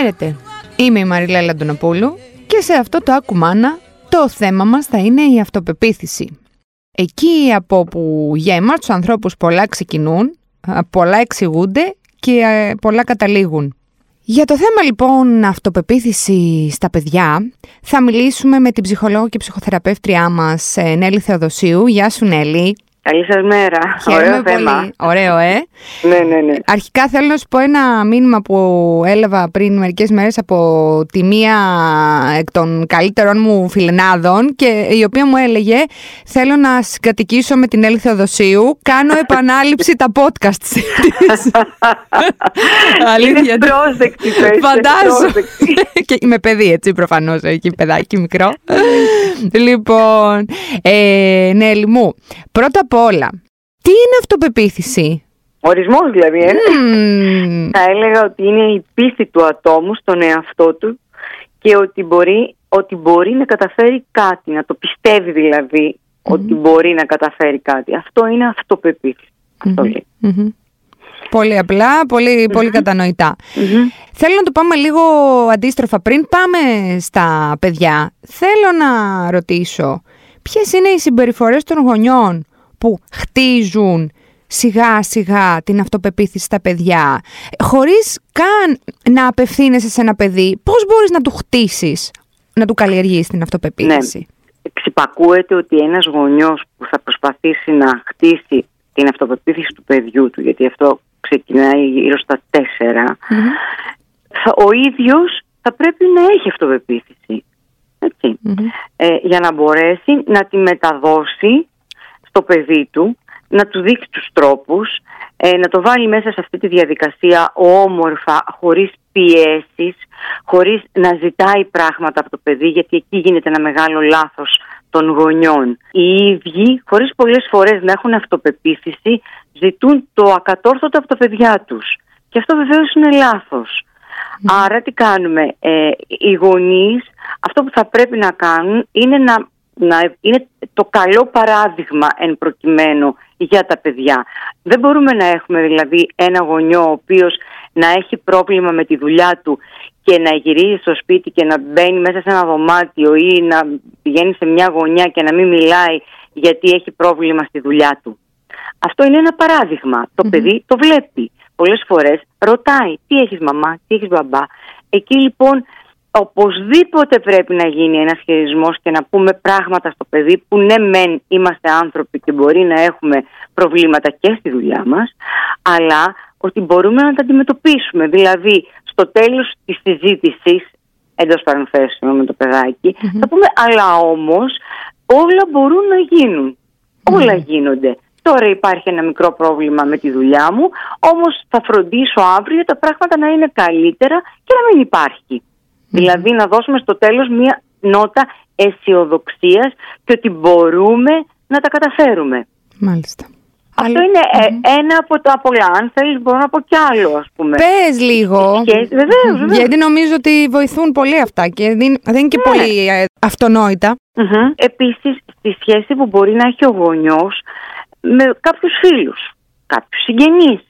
Χαίρετε, είμαι η Μαριλέλα Λαντονοπούλου και σε αυτό το Ακουμάνα το θέμα μας θα είναι η αυτοπεποίθηση. Εκεί από που γέμα τους ανθρώπους πολλά ξεκινούν, πολλά εξηγούνται και πολλά καταλήγουν. Για το θέμα λοιπόν αυτοπεποίθηση στα παιδιά θα μιλήσουμε με την ψυχολόγο και ψυχοθεραπεύτριά μας ε, Νέλη Θεοδοσίου. Γεια σου Νέλη. Καλή σας μέρα. Ωραίο θέμα. Ωραίο, ε. ναι, ναι, ναι. Αρχικά θέλω να σου πω ένα μήνυμα που έλαβα πριν μερικές μέρες από τη μία εκ των καλύτερων μου φιλενάδων και η οποία μου έλεγε Θέλω να συγκατοικήσω με την Έλλη Θεοδοσίου. Κάνω επανάληψη τα podcast της. Αλήθεια. Είναι πρόσδεκτη, Φαντάζομαι. και είμαι παιδί, έτσι προφανώς. Εκεί παιδάκι μικρό. λοιπόν, ε, Νέλη μου, πρώτα απ' όλα, τι είναι αυτοπεποίθηση; Ορισμός δηλαδή, ε. Θα έλεγα ότι είναι η πίστη του ατόμου στον εαυτό του και ότι μπορεί, ότι μπορεί να καταφέρει κάτι, να το πιστεύει δηλαδή ότι μπορεί να καταφέρει κάτι. Αυτό είναι αυτοπεποίθηση. Αυτό Πολύ απλά, πολύ, πολύ κατανοητά. Θέλω να το πάμε λίγο αντίστροφα. Πριν πάμε στα παιδιά, θέλω να ρωτήσω ποιες είναι οι συμπεριφορές των γονιών; Που χτίζουν σιγά σιγά την αυτοπεποίθηση στα παιδιά, χωρίς καν να απευθύνεσαι σε ένα παιδί, πώς μπορείς να του χτίσεις, να του καλλιεργείς την αυτοπεποίθηση; Ναι. Ξυπακούεται ότι ένας γονιός που θα προσπαθήσει να χτίσει την αυτοπεποίθηση του παιδιού του, γιατί αυτό ξεκινάει γύρω στα τεσσερα ο ίδιος θα πρέπει να έχει αυτοπεποίθηση. Ε, για να μπορέσει να τη μεταδώσει στο παιδί του, να του δείξει τους τρόπους, ε, να το βάλει μέσα σε αυτή τη διαδικασία όμορφα, χωρίς πιέσεις, χωρίς να ζητάει πράγματα από το παιδί, γιατί εκεί γίνεται ένα μεγάλο λάθος των γονιών. Οι ίδιοι, χωρίς πολλές φορές να έχουν αυτοπεποίθηση, ζητούν το ακατόρθωτο από τα παιδιά τους. Και αυτό βεβαίως είναι λάθος. Άρα τι κάνουμε, ε, οι γονείς αυτό που θα πρέπει να κάνουν είναι να, να είναι το καλό παράδειγμα εν προκειμένου για τα παιδιά. Δεν μπορούμε να έχουμε δηλαδή ένα γονιό ο οποίος να έχει πρόβλημα με τη δουλειά του και να γυρίζει στο σπίτι και να μπαίνει μέσα σε ένα δωμάτιο ή να πηγαίνει σε μια γωνιά και να μην μιλάει γιατί έχει πρόβλημα στη δουλειά του. Αυτό είναι ένα παράδειγμα. Το παιδί το βλέπει. Πολλές φορές ρωτάει τι έχεις μαμά, τι έχεις μπαμπά; Εκεί λοιπόν οπωσδήποτε πρέπει να γίνει ένας χειρισμός και να πούμε πράγματα στο παιδί που ναι μεν είμαστε άνθρωποι και μπορεί να έχουμε προβλήματα και στη δουλειά μας αλλά ότι μπορούμε να τα αντιμετωπίσουμε. Δηλαδή στο τέλος της συζήτησης εντός παρενθέσεων με το παιδακι θα πούμε αλλά όμως όλα μπορούν να γίνουν. Όλα γίνονται. Τώρα υπάρχει ένα μικρό πρόβλημα με τη δουλειά μου, όμως θα φροντίσω αύριο τα πράγματα να είναι καλύτερα και να μην υπάρχει. Δηλαδή να δώσουμε στο τέλος μία νότα αισιοδοξίας και ότι μπορούμε να τα καταφέρουμε. Μάλιστα. Αυτό είναι ε, ένα από τα πολλά. Αν θέλεις, μπορώ να πω κι άλλο, ας πούμε. Πες λίγο. Βεβαίως, Γιατί νομίζω ότι βοηθούν πολύ αυτά και δεν, είναι και ναι. πολύ ε, αυτονόητα. Mm-hmm. Επίσης, στη σχέση που μπορεί να έχει ο γονιός με κάποιους φίλους, κάποιους συγγενείς,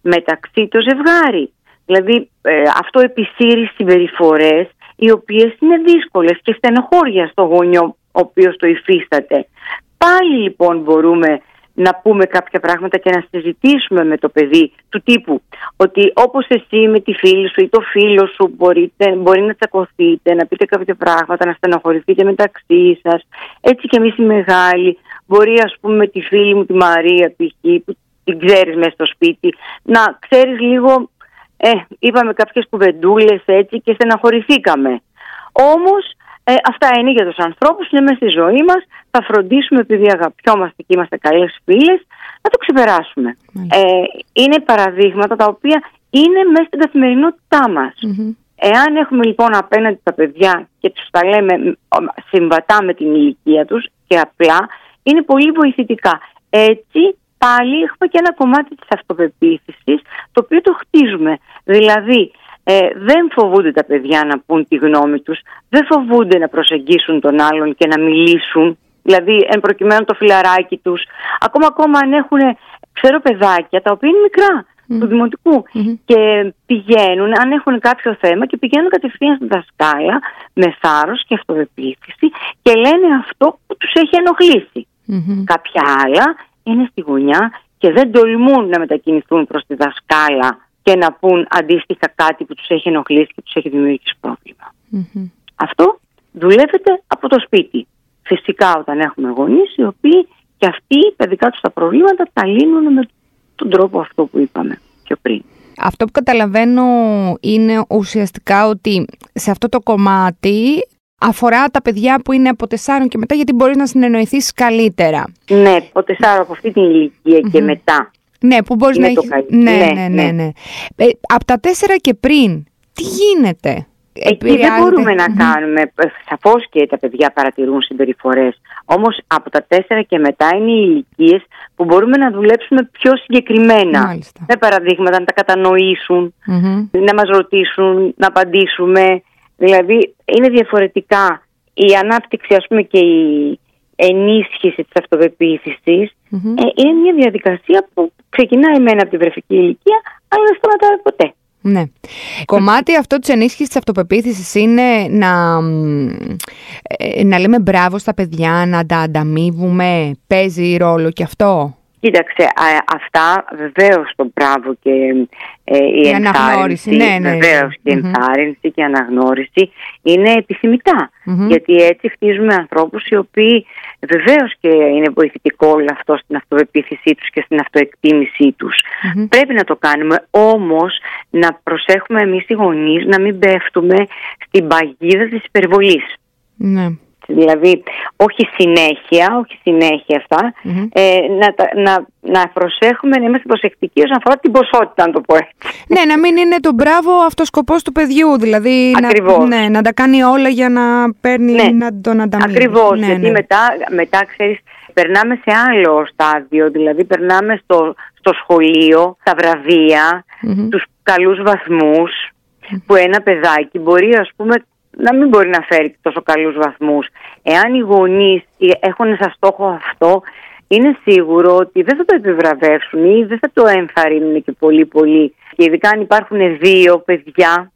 μεταξύ το ζευγάρι. Δηλαδή, ε, αυτό επισύρει συμπεριφορές οι οποίες είναι δύσκολες και στενοχώρια στο γονιό ο οποίος το υφίσταται. Πάλι λοιπόν μπορούμε να πούμε κάποια πράγματα και να συζητήσουμε με το παιδί του τύπου ότι όπως εσύ με τη φίλη σου ή το φίλο σου μπορείτε, μπορεί να τσακωθείτε, να πείτε κάποια πράγματα, να στεναχωρηθείτε μεταξύ σας. Έτσι και εμείς οι μεγάλοι μπορεί ας πούμε με τη φίλη μου τη Μαρία π.χ. που την ξέρεις μέσα στο σπίτι να ξέρεις λίγο, ε, είπαμε κάποιες κουβεντούλες έτσι και στεναχωρηθήκαμε. Όμως ε, αυτά είναι για τους ανθρώπους, είναι μέσα στη ζωή μας. Θα φροντίσουμε επειδή αγαπιόμαστε και είμαστε καλές φίλες να το ξεπεράσουμε. Ε, είναι παραδείγματα τα οποία είναι μέσα στην καθημερινότητά μας. Εάν έχουμε λοιπόν απέναντι τα παιδιά και τους τα λέμε συμβατά με την ηλικία τους και απλά, είναι πολύ βοηθητικά. Έτσι πάλι έχουμε και ένα κομμάτι της αυτοπεποίθησης το οποίο το χτίζουμε. Δηλαδή ε, δεν φοβούνται τα παιδιά να πούν τη γνώμη τους, δεν φοβούνται να προσεγγίσουν τον άλλον και να μιλήσουν, δηλαδή εν προκειμένου το φιλαράκι τους. Ακόμα ακόμα αν έχουν, ξέρω παιδάκια τα οποία είναι μικρά, του δημοτικου και πηγαίνουν, αν έχουν κάποιο θέμα και πηγαίνουν κατευθείαν στη δασκάλα με θάρρος και αυτοπεποίθηση και λένε αυτό που τους έχει ενοχλήσει. Κάποια άλλα είναι στη γωνιά και δεν τολμούν να μετακινηθούν προς τη δασκάλα και να πούν αντίστοιχα κάτι που τους έχει ενοχλήσει και τους έχει δημιουργήσει Αυτό δουλεύεται από το σπίτι. Φυσικά όταν έχουμε γονείς οι οποίοι και αυτοί παιδικά τους τα προβλήματα τα λύνουν με τον τρόπο αυτό που είπαμε πιο πριν. Αυτό που καταλαβαίνω είναι ουσιαστικά ότι σε αυτό το κομμάτι αφορά τα παιδιά που είναι από 4 και μετά γιατί μπορείς να συνεννοηθείς καλύτερα. Ναι, από 4 από αυτή την ηλικία και μετά. Ναι, που μπορείς να έχεις... Ναι, ναι, ναι. ναι. ναι. Ε, από τα 4 και πριν, τι γίνεται; Εκεί δεν μπορούμε να κάνουμε, ε, σαφώς και τα παιδιά παρατηρούν συμπεριφορές. Όμως από τα τέσσερα και μετά είναι οι ηλικίες που μπορούμε να δουλέψουμε πιο συγκεκριμένα. Μάλιστα. Με παραδείγματα, να τα κατανοησουν να μας ρωτήσουν, να απαντήσουμε. Δηλαδή είναι διαφορετικά η ανάπτυξη ας πούμε και η ενίσχυση της αυτοπεποίθησης ε, είναι μια διαδικασία που ξεκινάει εμένα από την βρεφική ηλικία αλλά δεν σταματάει ποτέ. Ναι. Κομμάτι αυτό της ενίσχυσης της αυτοπεποίθησης είναι να, ε, να λέμε μπράβο στα παιδιά, να τα ανταμείβουμε, παίζει ρόλο και αυτό; Κοίταξε, αυτά βεβαίως το μπράβο και ε, η, η ενθάρρυνση, ναι, ναι, βεβαίως και η ενθάρρυνση και η αναγνώριση είναι Γιατί έτσι χτίζουμε ανθρώπους οι οποίοι βεβαίως και είναι βοηθητικό όλο αυτό στην αυτοπεποίθησή τους και στην αυτοεκτίμησή τους. Πρέπει να το κάνουμε, όμως να προσέχουμε εμείς οι γονείς να μην πέφτουμε στην παγίδα της υπερβολής. Ναι δηλαδή όχι συνέχεια, όχι συνέχεια ε, να, να, να προσέχουμε, να είμαστε προσεκτικοί όσον αφορά την ποσότητα, να το πω έτσι. Ναι, να μην είναι το μπράβο αυτός σκοπός του παιδιού, δηλαδή να, ναι, να τα κάνει όλα για να παίρνει, ναι. να τον ανταμείβει. Ακριβώς, ναι, γιατί ναι. μετά, μετά ξέρεις, περνάμε σε άλλο στάδιο, δηλαδή περνάμε στο, στο σχολείο, τα βραβεία, mm-hmm. τους καλούς βαθμούς, που ένα παιδάκι μπορεί ας πούμε να μην μπορεί να φέρει τόσο καλούς βαθμούς. Εάν οι γονείς έχουν σαν στόχο αυτό, είναι σίγουρο ότι δεν θα το επιβραβεύσουν ή δεν θα το ενθαρρύνουν και πολύ πολύ. Και ειδικά αν υπάρχουν δύο παιδιά,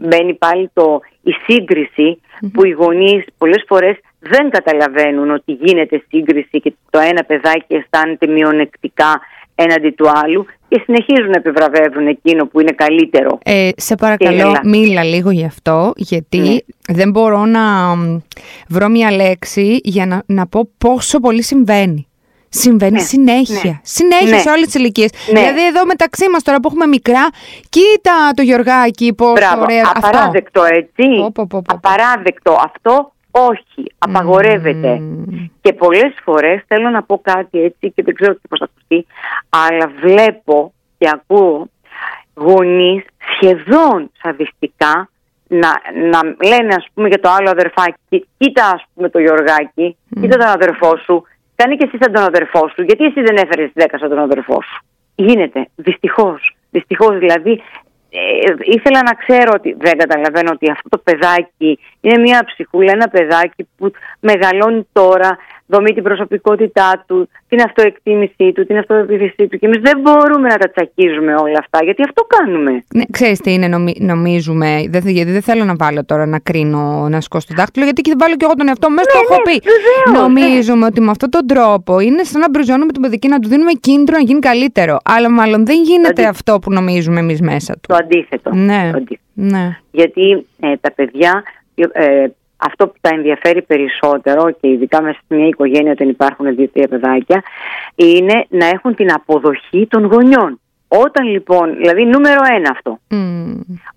μπαίνει πάλι το, η συγκριση που οι γονείς πολλές φορές δεν καταλαβαίνουν ότι γίνεται σύγκριση και το ένα παιδάκι αισθάνεται μειονεκτικά έναντι του άλλου και συνεχίζουν να επιβραβεύουν εκείνο που είναι καλύτερο. Ε, σε παρακαλώ, μίλα λίγο γι' αυτό, γιατί ναι. δεν μπορώ να βρω μια λέξη για να, να πω πόσο πολύ συμβαίνει. Συμβαίνει ναι. συνέχεια. Ναι. Συνέχεια ναι. σε όλες τις ηλικίες. Ναι. Δηλαδή, εδώ μεταξύ μας τώρα που έχουμε μικρά, κοίτα το Γιωργάκι, πώ ωραία Απαράδεκτο, έτσι. Απαράδεκτο. Αυτό όχι, απαγορεύεται. Και πολλές φορές θέλω να πω κάτι έτσι και δεν ξέρω πώς θα ακουστεί, αλλά βλέπω και ακούω γονείς σχεδόν σαδιστικά να, να λένε ας πούμε για το άλλο αδερφάκι κοίτα ας πούμε το Γιωργάκι, κοίτα τον αδερφό σου, κάνει και εσύ σαν τον αδερφό σου, γιατί εσύ δεν έφερες 10 σαν τον αδερφό σου. Γίνεται, δυστυχώς. Δυστυχώς δηλαδή ε, ήθελα να ξέρω ότι δεν καταλαβαίνω ότι αυτό το παιδάκι είναι μια ψυχούλα, ένα παιδάκι που μεγαλώνει τώρα, δομεί την προσωπικότητά του, την αυτοεκτίμησή του, την αυτοεπιθυσή του και εμείς δεν μπορούμε να τα τσακίζουμε όλα αυτά γιατί αυτό κάνουμε. Ναι, ξέρεις τι είναι νομίζουμε, δεν, γιατί δεν θέλω να βάλω τώρα να κρίνω, να σκόσω το δάχτυλο γιατί και βάλω και εγώ τον εαυτό μου, μέσα ναι, το έχω ναι, πει. νομίζουμε ότι με αυτόν τον τρόπο είναι σαν να μπριζώνουμε τον παιδί και να του δίνουμε κίνητρο να γίνει καλύτερο. Αλλά μάλλον δεν γίνεται αυτό που νομίζουμε εμείς μέσα του. Το αντίθετο. Ναι. Το αντίθετο. ναι. Γιατί ε, τα παιδιά ε, αυτό που τα ενδιαφέρει περισσότερο και ειδικά μέσα σε μια οικογένεια όταν υπάρχουν δύο-τρία παιδάκια είναι να έχουν την αποδοχή των γονιών. Όταν λοιπόν, δηλαδή νούμερο ένα αυτό.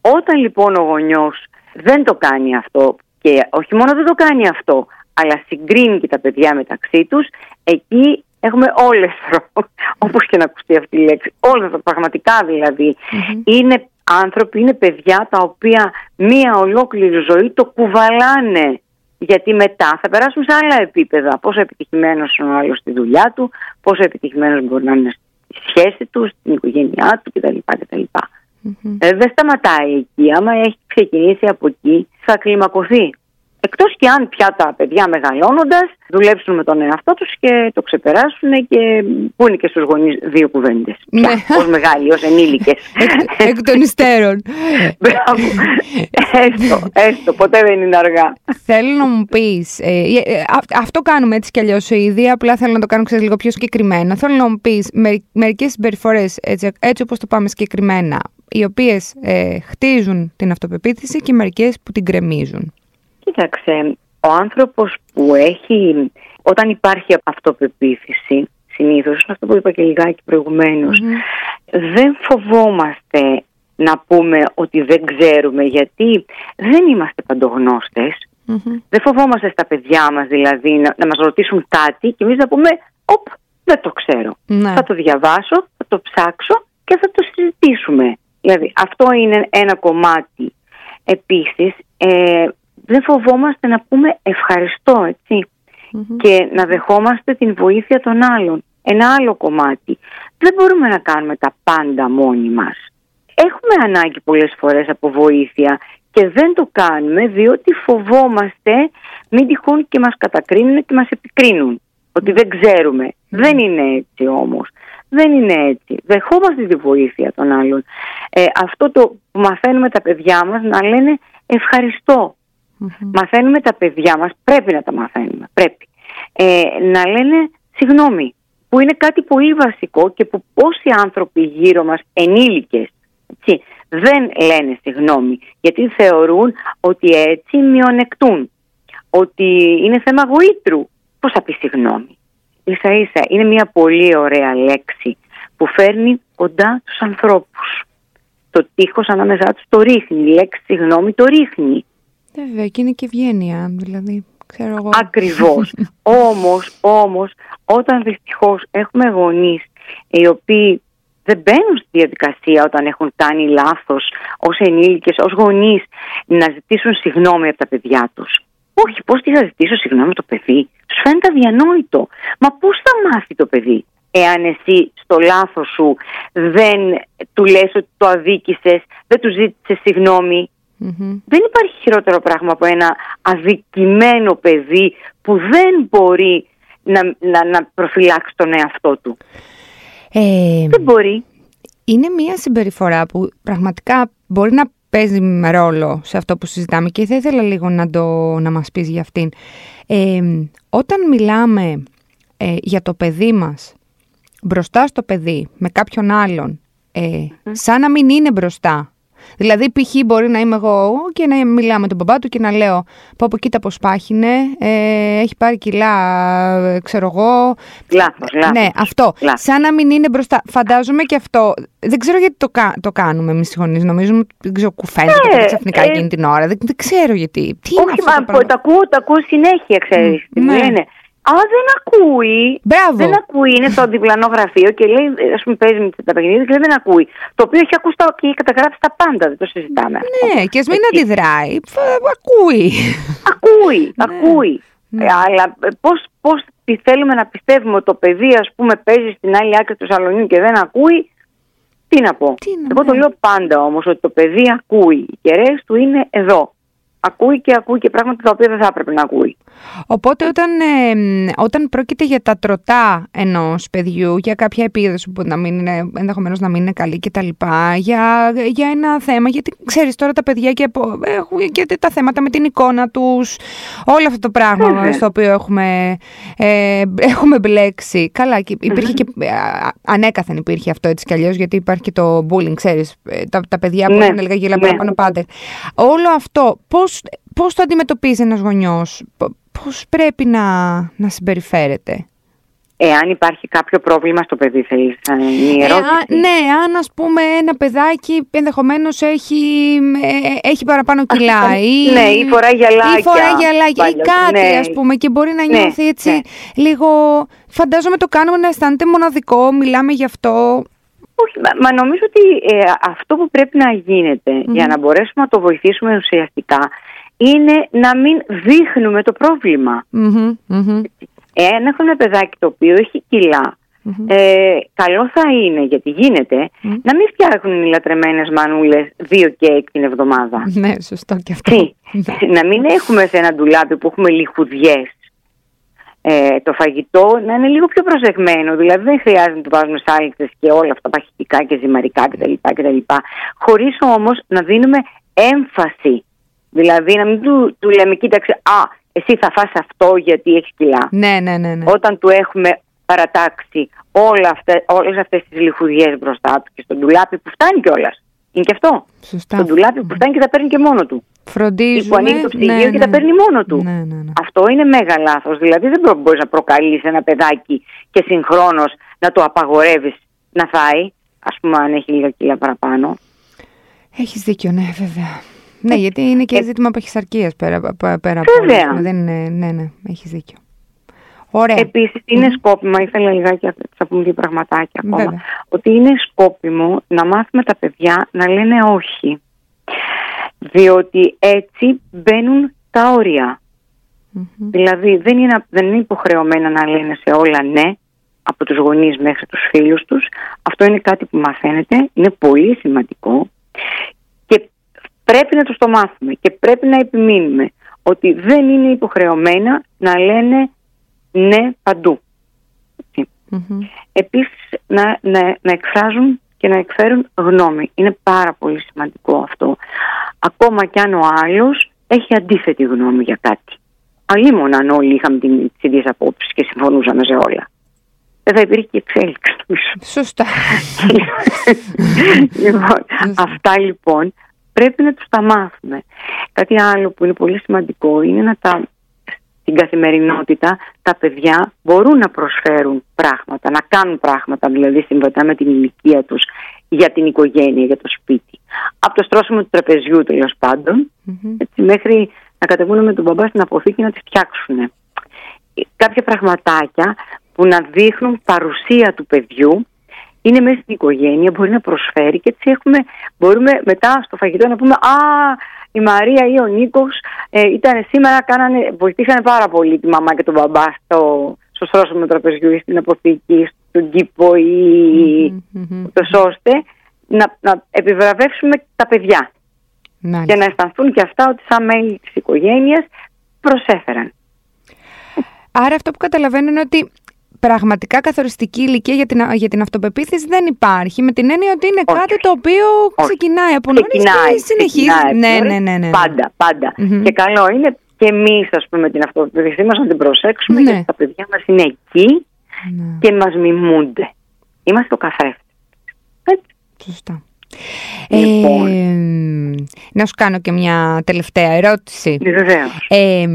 Όταν λοιπόν ο γονιός δεν το κάνει αυτό και όχι μόνο δεν το κάνει αυτό αλλά συγκρίνει και τα παιδιά μεταξύ τους, εκεί έχουμε όλες, όπως και να ακουστεί αυτή η λέξη, όλες πραγματικά δηλαδή, είναι άνθρωποι, είναι παιδιά τα οποία μία ολόκληρη ζωή το κουβαλάνε. Γιατί μετά θα περάσουν σε άλλα επίπεδα. Πόσο επιτυχημένος είναι ο άλλος στη δουλειά του, πόσο επιτυχημένος μπορεί να είναι στη σχέση του, στην οικογένειά του κτλ. κτλ. Mm-hmm. Ε, δεν σταματάει εκεί. Άμα έχει ξεκινήσει από εκεί, θα κλιμακωθεί. Εκτός και αν πια τα παιδιά μεγαλώνοντας δουλέψουν με τον εαυτό τους και το ξεπεράσουν και πούνε και στους γονείς δύο κουβέντες. Ναι. ως μεγάλοι, ως ενήλικες. Εκ, εκ των υστέρων. Μπράβο. έστω, έστω, ποτέ δεν είναι αργά. Θέλω να μου πεις, ε, ε, αυτό κάνουμε έτσι κι αλλιώς ήδη, απλά θέλω να το κάνω ξέρεις, λίγο πιο συγκεκριμένα. Θέλω να μου πεις με, μερικές συμπεριφορές έτσι, έτσι όπως το πάμε συγκεκριμένα, οι οποίες ε, χτίζουν την αυτοπεποίθηση και μερικές που την κρεμίζουν. Κοίταξε, ο άνθρωπος που έχει, όταν υπάρχει αυτοπεποίθηση, συνήθως, αυτό που είπα και λιγάκι δεν φοβόμαστε να πούμε ότι δεν ξέρουμε γιατί δεν είμαστε Δεν φοβόμαστε στα παιδιά μας δηλαδή να, να μας ρωτήσουν κάτι και εμείς να πούμε «Οπ, δεν το ξέρω. Ναι. Θα το διαβάσω, θα το ψάξω και θα το συζητήσουμε». Δηλαδή αυτό είναι ένα κομμάτι. Επίσης, ε, δεν φοβόμαστε να πούμε ευχαριστώ, και να δεχόμαστε την βοήθεια των άλλων. Ένα άλλο κομμάτι. Δεν μπορούμε να κάνουμε τα πάντα μόνοι μας. Έχουμε ανάγκη πολλές φορές από βοήθεια και δεν το κάνουμε διότι φοβόμαστε μην τυχόν και μας κατακρίνουν και μας επικρίνουν. Ότι δεν ξέρουμε. Δεν είναι έτσι όμως. Δεν είναι έτσι. Δεχόμαστε τη βοήθεια των άλλων. Ε, αυτό το που μαθαίνουμε τα παιδιά μας να λένε ευχαριστώ. Μαθαίνουμε τα παιδιά μας, πρέπει να τα μαθαίνουμε, πρέπει. Ε, να λένε συγγνώμη, που είναι κάτι πολύ βασικό και που πόσοι άνθρωποι γύρω μας, ενήλικες, έτσι, δεν λένε συγγνώμη, γιατί θεωρούν ότι έτσι μειονεκτούν, ότι είναι θέμα γοήτρου. Πώς θα πεις συγγνώμη; Ίσα ίσα είναι μια πολύ ωραία λέξη που φέρνει κοντά τους ανθρώπους. Το τείχος ανάμεσά τους το ρίχνει, η λέξη συγγνώμη το ρίχνει. Βέβαια και είναι και ευγένεια δηλαδή. Ξέρω εγώ. Ακριβώς. όμως, όμως, όταν δυστυχώς έχουμε γονείς οι οποίοι δεν μπαίνουν στη διαδικασία όταν έχουν κάνει λάθος ως ενήλικες, ως γονείς να ζητήσουν συγγνώμη από τα παιδιά τους. Όχι, πώς τι θα ζητήσω συγγνώμη από το παιδί; Τους φαίνεται αδιανόητο. Μα πώς θα μάθει το παιδί εάν εσύ στο λάθος σου δεν του λες ότι το αδίκησες, δεν του ζήτησες συγγνώμη δεν υπάρχει χειρότερο πράγμα από ένα αδικημένο παιδί που δεν μπορεί να, να, να προφυλάξει τον εαυτό του. Ε, δεν μπορεί. Είναι μια συμπεριφορά που πραγματικά μπορεί να παίζει με ρόλο σε αυτό που συζητάμε και θα ήθελα λίγο να, το, να μας πεις για αυτήν. Ε, όταν μιλάμε ε, για το παιδί μας μπροστά στο παιδί με κάποιον άλλον, σαν να μην είναι μπροστά Δηλαδή, π.χ. μπορεί να είμαι εγώ και να μιλάω με τον μπαμπά του και να λέω: Πω πω, κοίτα πώς πάχινε, ε, έχει πάρει κιλά, ξέρω εγώ. Λάθος, Ναι, αυτό. Σαν να μην είναι μπροστά. Φαντάζομαι και αυτό. Δεν ξέρω γιατί το, το κάνουμε εμείς οι γονείς. Νομίζουμε ότι δεν κουφαίνεται ναι, και ξαφνικά ε, εκείνη την ώρα. Δεν, δεν ξέρω γιατί. Τι όχι, μα το, το, ακούω, το ακούω συνέχεια, ξέρεις. Ναι. Α, δεν ακούει. Μπράβο. Δεν ακούει. Είναι στο διπλανό γραφείο και λέει, ας πούμε, παίζει με τα παιχνίδια και λέει δεν ακούει. Το οποίο έχει ακούσει και έχει καταγράψει τα πάντα, δεν το συζητάμε. Ναι, και ας μην αντιδράει. Ακούει. Ακούει, ναι. ακούει. Ναι. Ε, αλλά ε, πώς, πώς θέλουμε να πιστεύουμε ότι το παιδί ας πούμε παίζει στην άλλη άκρη του σαλονιού και δεν ακούει, τι να πω. Τι Εγώ το λέω πάντα όμως ότι το παιδί ακούει. Οι κεραίες του είναι εδώ ακούει και ακούει και πράγματα τα οποία δεν θα έπρεπε να ακούει. Οπότε όταν, ε, όταν πρόκειται για τα τροτά ενός παιδιού, για κάποια επίδοση που να μην είναι, ενδεχομένως να μην είναι καλή κτλ. Για, για ένα θέμα, γιατί ξέρεις τώρα τα παιδιά και, έχουν και τα θέματα με την εικόνα τους, όλο αυτό το πράγμα στο οποίο έχουμε, ε, έχουμε μπλέξει. Καλά, υπήρχε και, ε, ανέκαθεν υπήρχε αυτό έτσι κι αλλιώς, γιατί υπάρχει και το bullying, ξέρεις, ε, τα, τα παιδιά που ναι. είναι λίγα γύλα ναι. παραπάνω πάντα. Όλο αυτό, πώς πώς, το αντιμετωπίζει ένας γονιός, πώς πρέπει να, να συμπεριφέρεται; Εάν υπάρχει κάποιο πρόβλημα στο παιδί, θέλεις να είναι η ερώτηση. ναι, αν ας πούμε ένα παιδάκι ενδεχομένως έχει, ε, έχει παραπάνω κιλά ή, ναι, ή φοράει γυαλάκια. Ή φοράει γυαλάκια ή κάτι ναι. ας πούμε και μπορεί να ναι, νιώθει έτσι ναι. λίγο... Φαντάζομαι το κάνουμε να αισθάνεται μοναδικό, μιλάμε γι' αυτό. Όχι, μα, νομίζω ότι ε, αυτό που πρέπει να γινεται για να μπορέσουμε να το βοηθήσουμε ουσιαστικά είναι να μην δείχνουμε το πρόβλημα. Mm-hmm, Εάν έχω ένα παιδάκι το οποίο έχει κιλά ε, καλό θα είναι, γιατί γίνεται, να μην φτιάχνουν οι λατρεμένες μανούλες δύο κέικ την εβδομάδα. Ναι, σωστό και αυτό. Ναι. να μην έχουμε σε ένα ντουλάπι που έχουμε λιχουδιές ε, το φαγητό να είναι λίγο πιο προσεγμένο. Δηλαδή δεν χρειάζεται να του βάζουμε σάλιξες και όλα αυτά παχυτικά και ζυμαρικά κτλ. κτλ χωρίς όμως να δίνουμε έμφαση. Δηλαδή να μην του, του λέμε κοίταξε, α, εσύ θα φας αυτό γιατί έχεις κιλά. Ναι, ναι, ναι, ναι. Όταν του έχουμε παρατάξει όλα αυτές, όλες αυτές τις λιχουδιές μπροστά του και στον ντουλάπι που φτάνει κιόλας. Είναι και αυτό. Σωστά. Στον ντουλάπι που φτάνει και τα παίρνει και μόνο του. Φροντίζουμε. Που ανοίγει το ψυγείο ναι, και τα ναι. παίρνει μόνο του. Ναι, ναι, ναι. Αυτό είναι μέγα λάθος. Δηλαδή δεν μπορείς να προκαλείς ένα παιδάκι και συγχρόνως να το απαγορεύεις να φάει. Α πούμε, αν έχει λίγα κιλά παραπάνω. Έχεις δίκιο, ναι, βέβαια. Ναι, γιατί είναι και Ε, ζήτημα παχυσαρκίας πέρα, πέρα, πέρα από Βέβαια. όλα. Δεν είναι, ναι, ναι, έχεις δίκιο. Ωραία. Επίσης, είναι σκόπιμο, ήθελα λιγάκι θα πούμε δύο πραγματάκια ακόμα. Βέβαια. Ότι είναι σκόπιμο να μάθουμε τα παιδιά να λένε όχι. Διότι έτσι μπαίνουν τα όρια. Μμμ. Δηλαδή δεν είναι, δεν είναι υποχρεωμένα να λένε σε όλα ναι από τους γονείς μέχρι τους φίλους τους. Αυτό είναι κάτι που μαθαίνεται, είναι πολύ σημαντικό και πρέπει να τους το μάθουμε και πρέπει να επιμείνουμε ότι δεν είναι υποχρεωμένα να λένε ναι παντού. Έτσι. Μμμ. Επίσης να, να, να εκφράζουν και να εκφέρουν γνώμη. Είναι πάρα πολύ σημαντικό αυτό. Ακόμα κι αν ο άλλος έχει αντίθετη γνώμη για κάτι. Αλλήμον αν όλοι είχαμε την- τις ίδιες απόψεις και συμφωνούσαμε σε όλα. Δεν θα υπήρχε και εξέλιξη νομίζω. Σωστά. λοιπόν, αυτά λοιπόν πρέπει να τους τα μάθουμε. Κάτι άλλο που είναι πολύ σημαντικό είναι να τα στην καθημερινότητα τα παιδιά μπορούν να προσφέρουν πράγματα, να κάνουν πράγματα δηλαδή συμβατά με την ηλικία τους για την οικογένεια, για το σπίτι. Από το στρώσιμο του τραπεζιού τέλος πάντων, Μμμ. έτσι, μέχρι να κατεβούν με τον μπαμπά στην αποθήκη να τις φτιάξουν. Κάποια πραγματάκια που να δείχνουν παρουσία του παιδιού είναι μέσα στην οικογένεια, μπορεί να προσφέρει και έτσι έχουμε, μπορούμε μετά στο φαγητό να πούμε «Α, η Μαρία ή ο Νίκος ε, ήταν σήμερα, κάνανε, βοηθήσανε πάρα πολύ τη μαμά και τον μπαμπά στο, στο στρώσιμο τραπεζιού ή στην αποθήκη, στον κήπο ή Μμμ, μμμ. ούτως ώστε να, να επιβραβεύσουμε τα παιδιά Μάλιστα. και να αισθανθούν και αυτά ότι σαν μέλη της οικογένειας προσέφεραν. Άρα αυτό που καταλαβαίνω είναι ότι πραγματικά καθοριστική ηλικία για την, για την αυτοπεποίθηση δεν υπάρχει. Με την έννοια ότι είναι Όχι. κάτι το οποίο ξεκινάει από νωρίς Ξεκινάει, και συνεχίζει. ξεκινάει από Ναι, νωρίς. ναι, ναι, ναι. ναι. Πάντα, πάντα. Μμμ. Και καλό είναι και εμείς, ας πούμε, την αυτοπεποίθησή μας να την προσέξουμε, Ναι. γιατί τα παιδιά μας είναι εκεί Ναι, και μας μιμούνται. Είμαστε ο καθρέφτης. Έτσι. σωστά. Λοιπόν. Ε, να σου κάνω και μια τελευταία ερώτηση. Βεβαίως. Ε,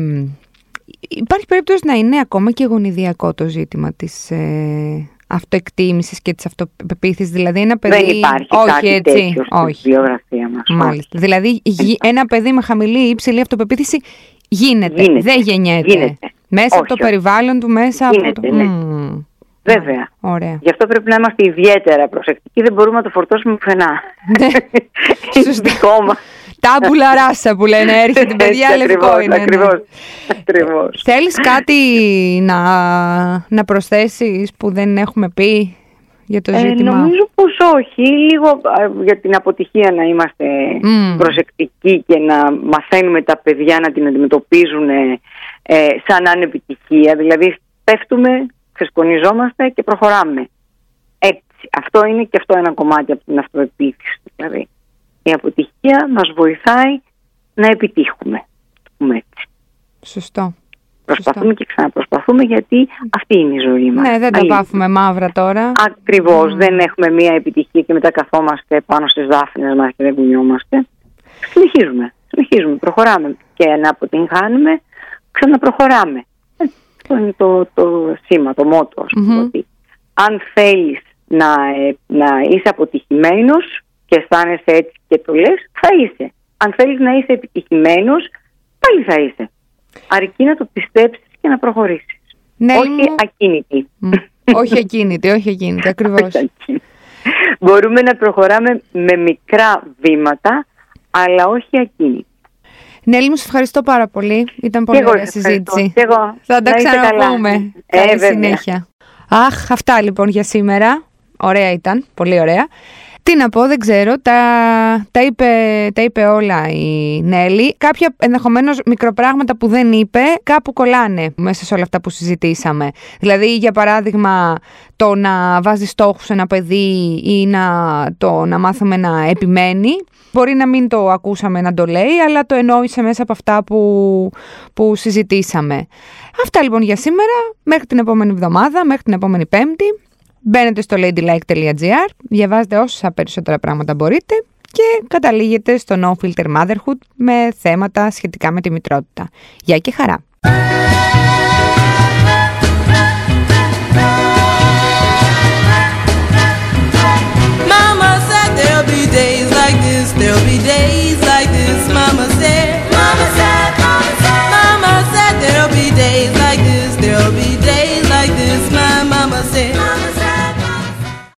υπάρχει περίπτωση να είναι ακόμα και γονιδιακό το ζήτημα της ε, αυτοεκτίμησης και της αυτοπεποίθησης. Δηλαδή ένα παιδί... Δεν υπάρχει όχι, κάτι έτσι, τέτοιο στη όχι. βιογραφία μας. Μάλιστα. Δηλαδή γι- ένα παιδί με χαμηλή ή υψηλή αυτοπεποίθηση γίνεται, Γίνεται. δεν γεννιέται. Γίνεται. Μέσα από Όχι, το όχι. περιβάλλον του, μέσα από Γίνεται, το... ναι. Μμμ. Βέβαια. Ωραία. Γι' αυτό πρέπει να είμαστε ιδιαίτερα προσεκτικοί. Δεν μπορούμε να το φορτώσουμε πουθενά. Ναι. Είναι Σωστά. δικό μας. Τάμπουλα ράσα που λένε, έρχεται την παιδιά λευκό είναι. ναι. Ακριβώς. Ακριβώς. Θέλεις κάτι να, να προσθέσεις που δεν έχουμε πει για το Ε, ζήτημα; νομίζω πως όχι. Λίγο α, για την αποτυχία να είμαστε Μμ. προσεκτικοί και να μαθαίνουμε τα παιδιά να την αντιμετωπίζουν ε, ε, σαν να είναι επιτυχία. Δηλαδή πέφτουμε, ξεσκονιζόμαστε και προχωράμε. Έτσι. Αυτό είναι και αυτό ένα κομμάτι από την αυτοεπίθεση. Δηλαδή η αποτυχία μας βοηθάει να επιτύχουμε. το πούμε έτσι. Σωστό. Προσπαθούμε και ξαναπροσπαθούμε γιατί αυτή είναι η ζωή μας. Ναι, δεν τα Αλήθεια. βάφουμε μαύρα τώρα. Ακριβώς, δεν έχουμε μία επιτυχία και μετά καθόμαστε πάνω στις δάφνες μας και δεν κουνιόμαστε. Συνεχίζουμε, συνεχίζουμε, προχωράμε και να αποτυγχάνουμε, ξαναπροχωράμε. Ε, Αυτό είναι το, το σήμα, το μότο, ας πούμε, Μμμ. ότι αν θέλεις να, ε, να είσαι αποτυχημένος και αισθάνεσαι έτσι και το λες, θα είσαι. Αν θέλεις να είσαι επιτυχημένος, πάλι θα είσαι. Αρκεί να το πιστέψεις και να προχωρήσεις. Νέλη Όχι μου- ακίνητη. Μ, όχι ακίνητη, όχι ακίνητη, ακριβώς. Όχι ακίνητη. Μπορούμε να προχωράμε με μικρά βήματα, αλλά όχι ακίνητη. Νέλη μου, σε ευχαριστώ πάρα πολύ. Ήταν πολύ Και εγώ ωραία σε ευχαριστώ. συζήτηση. Και εγώ. Θα τα Να είστε καλά. ξαναπούμε. Ε, Καλή βέβαια. συνέχεια. Αχ, αυτά λοιπόν για σήμερα. Ωραία ήταν, πολύ ωραία. Τι να πω, δεν ξέρω. Τα, τα, είπε, τα είπε όλα η Νέλη. Κάποια ενδεχομένως μικροπράγματα που δεν είπε, κάπου κολλάνε μέσα σε όλα αυτά που συζητήσαμε. Δηλαδή, για παράδειγμα, το να βάζει στόχους σε ένα παιδί ή να, το να μάθουμε να επιμένει. Μπορεί να μην το ακούσαμε να το λέει, αλλά το εννοήσε μέσα από αυτά που, που συζητήσαμε. Αυτά λοιπόν για σήμερα. Μέχρι την επόμενη εβδομάδα, μέχρι την επόμενη Πέμπτη. Μπαίνετε στο ladylike.gr, διαβάζετε όσα περισσότερα πράγματα μπορείτε και καταλήγετε στο No Filter Motherhood με θέματα σχετικά με τη μητρότητα. Γεια και χαρά!